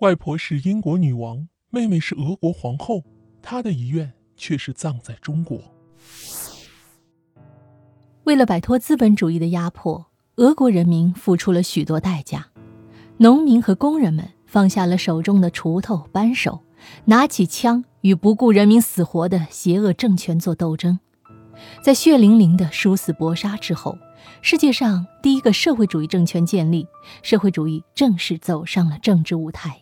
外婆是英国女王，妹妹是俄国皇后，她的遗愿却是葬在中国。为了摆脱资本主义的压迫，俄国人民付出了许多代价。农民和工人们放下了手中的锄头、扳手，拿起枪与不顾人民死活的邪恶政权做斗争。在血淋淋的殊死搏杀之后，世界上第一个社会主义政权建立，社会主义正式走上了政治舞台。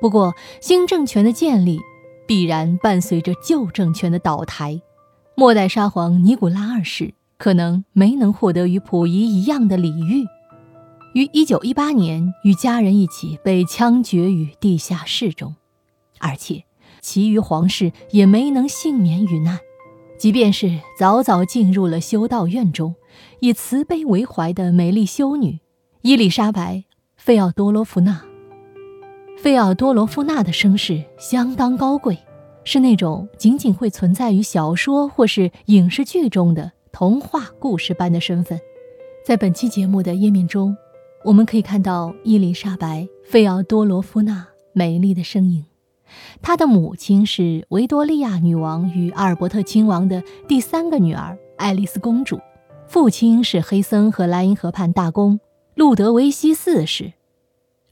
不过，新政权的建立必然伴随着旧政权的倒台。末代沙皇尼古拉二世可能没能获得与溥仪一样的礼遇，于1918年与家人一起被枪决于地下室中，而且其余皇室也没能幸免于难。即便是早早进入了修道院中，以慈悲为怀的美丽修女伊丽莎白·费奥多罗夫娜。费奥多罗夫娜的声势相当高贵，是那种仅仅会存在于小说或是影视剧中的童话故事般的身份。在本期节目的页面中，我们可以看到伊丽莎白·费奥多罗夫娜美丽的身影。她的母亲是维多利亚女王与阿尔伯特亲王的第三个女儿爱丽丝公主，父亲是黑森和莱茵河畔大公路德维希四世。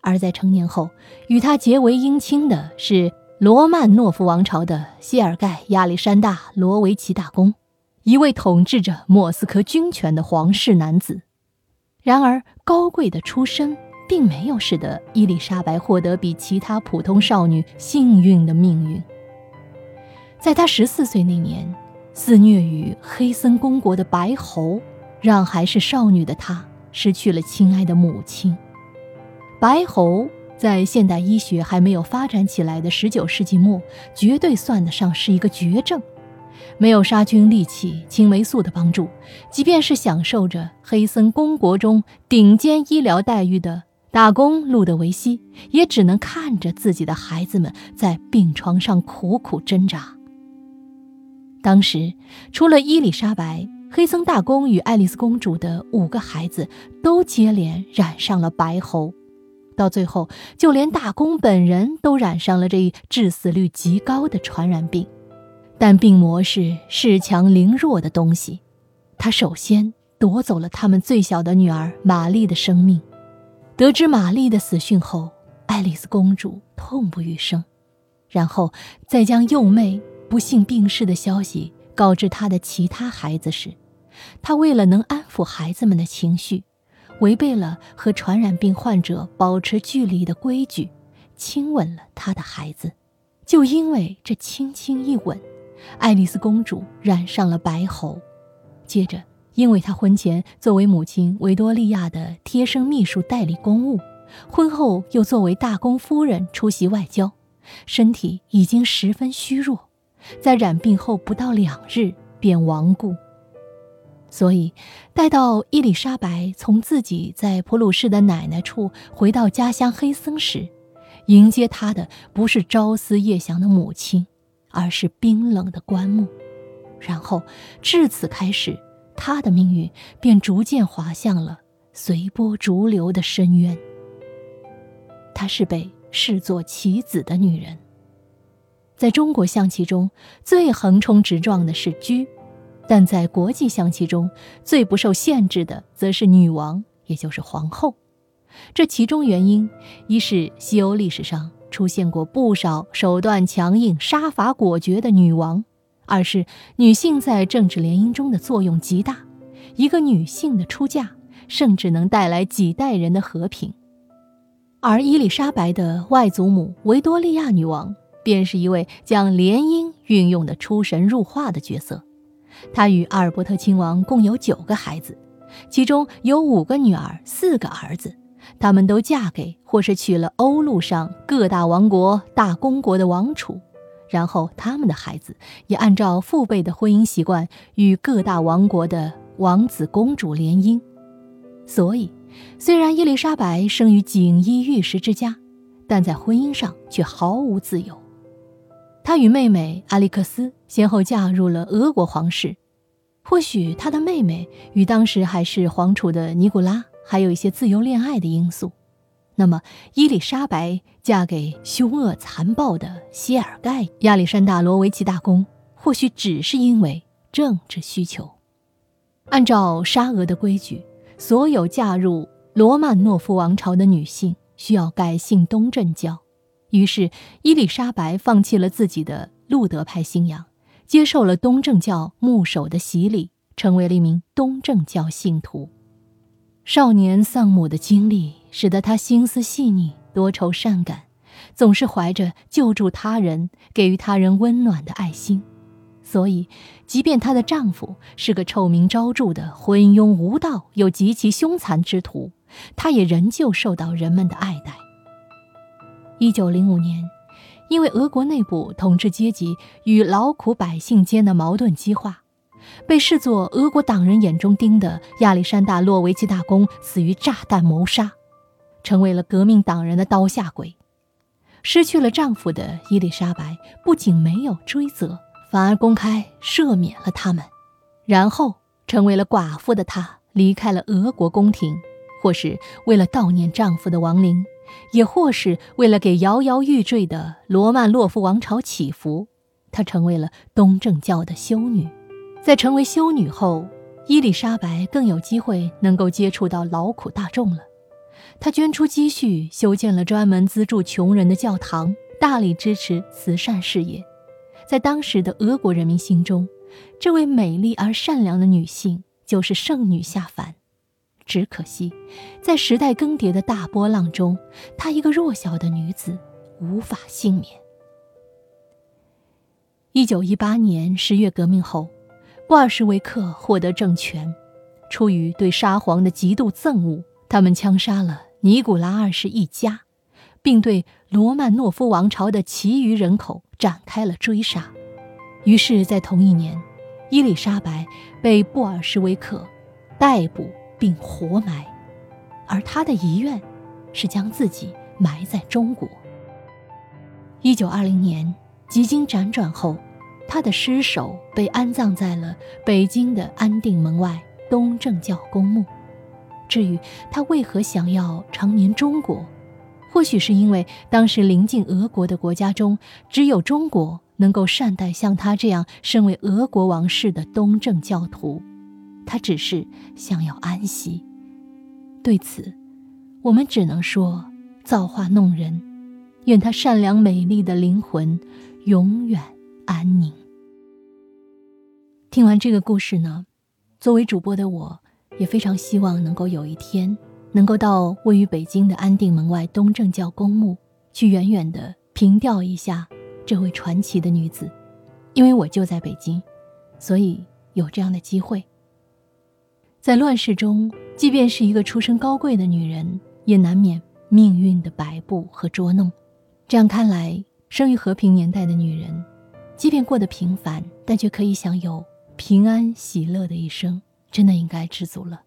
而在成年后，与他结为姻亲的是罗曼诺夫王朝的谢尔盖亚历山大罗维奇大公，一位统治着莫斯科军权的皇室男子。然而，高贵的出身并没有使得伊丽莎白获得比其他普通少女幸运的命运。在她十四岁那年，肆虐于黑森公国的白猴，让还是少女的她失去了亲爱的母亲。白喉在现代医学还没有发展起来的19世纪末，绝对算得上是一个绝症。没有杀菌利器、青霉素的帮助，即便是享受着黑森公国中顶尖医疗待遇的大公路德维希，也只能看着自己的孩子们在病床上苦苦挣扎。当时，除了伊丽莎白，黑森大公与爱丽丝公主的五个孩子都接连染上了白喉。到最后，就连大公本人都染上了这一致死率极高的传染病。但病魔是恃强凌弱的东西，他首先夺走了他们最小的女儿玛丽的生命。得知玛丽的死讯后，爱丽丝公主痛不欲生，然后再将幼妹不幸病逝的消息告知她的其他孩子时，她为了能安抚孩子们的情绪。违背了和传染病患者保持距离的规矩，亲吻了他的孩子。就因为这轻轻一吻，爱丽丝公主染上了白喉。接着，因为她婚前作为母亲维多利亚的贴身秘书代理公务，婚后又作为大公夫人出席外交，身体已经十分虚弱，在染病后不到两日便亡故。所以，待到伊丽莎白从自己在普鲁士的奶奶处回到家乡黑森时，迎接她的不是朝思夜想的母亲，而是冰冷的棺木。然后，至此开始，她的命运便逐渐滑向了随波逐流的深渊。她是被视作棋子的女人，在中国象棋中最横冲直撞的是车。但在国际象棋中，最不受限制的则是女王，也就是皇后。这其中原因，一是西欧历史上出现过不少手段强硬、杀伐果决的女王；二是女性在政治联姻中的作用极大，一个女性的出嫁，甚至能带来几代人的和平。而伊丽莎白的外祖母维多利亚女王，便是一位将联姻运用的出神入化的角色。她与阿尔伯特亲王共有九个孩子，其中有五个女儿，四个儿子。他们都嫁给或是娶了欧陆上各大王国大公国的王储，然后他们的孩子也按照父辈的婚姻习惯与各大王国的王子公主联姻。所以，虽然伊丽莎白生于锦衣玉食之家，但在婚姻上却毫无自由。她与妹妹阿历克斯先后嫁入了俄国皇室，或许她的妹妹与当时还是皇储的尼古拉还有一些自由恋爱的因素。那么伊丽莎白嫁给凶恶残暴的谢尔盖亚历山大罗维奇大公，或许只是因为政治需求。按照沙俄的规矩，所有嫁入罗曼诺夫王朝的女性需要改信东正教。于是，伊丽莎白放弃了自己的路德派信仰，接受了东正教牧首的洗礼，成为了一名东正教信徒。少年丧母的经历使得她心思细腻、多愁善感，总是怀着救助他人、给予他人温暖的爱心。所以，即便她的丈夫是个臭名昭著的昏庸无道又极其凶残之徒，她也仍旧受到人们的爱戴。一九零五年，因为俄国内部统治阶级与劳苦百姓间的矛盾激化。被视作俄国党人眼中钉的亚历山大·洛维奇大公死于炸弹谋杀，成为了革命党人的刀下鬼。失去了丈夫的伊丽莎白不仅没有追责，反而公开赦免了他们。然后，成为了寡妇的她离开了俄国宫廷，或是为了悼念丈夫的亡灵，也或是为了给摇摇欲坠的罗曼诺夫王朝祈福。她成为了东正教的修女。在成为修女后，伊丽莎白更有机会能够接触到劳苦大众了。她捐出积蓄，修建了专门资助穷人的教堂，大力支持慈善事业。在当时的俄国人民心中，这位美丽而善良的女性就是圣女下凡。只可惜，在时代更迭的大波浪中，她一个弱小的女子无法幸免。一九一八年十月革命后。布尔什维克获得政权，出于对沙皇的极度憎恶，他们枪杀了尼古拉二世一家，并对罗曼诺夫王朝的其余人口展开了追杀。于是，在同一年，伊丽莎白被布尔什维克逮捕并活埋，而他的遗愿是将自己埋在中国。一九二零年，几经辗转后。他的尸首被安葬在了北京的安定门外东正教公墓。至于他为何想要长眠中国，或许是因为当时临近俄国的国家中，只有中国能够善待像他这样身为俄国王室的东正教徒。他只是想要安息。对此，我们只能说造化弄人。愿他善良美丽的灵魂永远。安宁。听完这个故事呢，作为主播的我，也非常希望能够有一天，能够到位于北京的安定门外东正教公墓，去远远的凭吊一下这位传奇的女子。因为我就在北京，所以有这样的机会。在乱世中，即便是一个出身高贵的女人，也难免命运的摆布和捉弄。这样看来，生于和平年代的女人。即便过得平凡，但却可以享有平安喜乐的一生，真的应该知足了。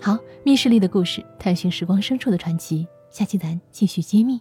好，密室里的故事，探寻时光深处的传奇，下期咱继续揭秘。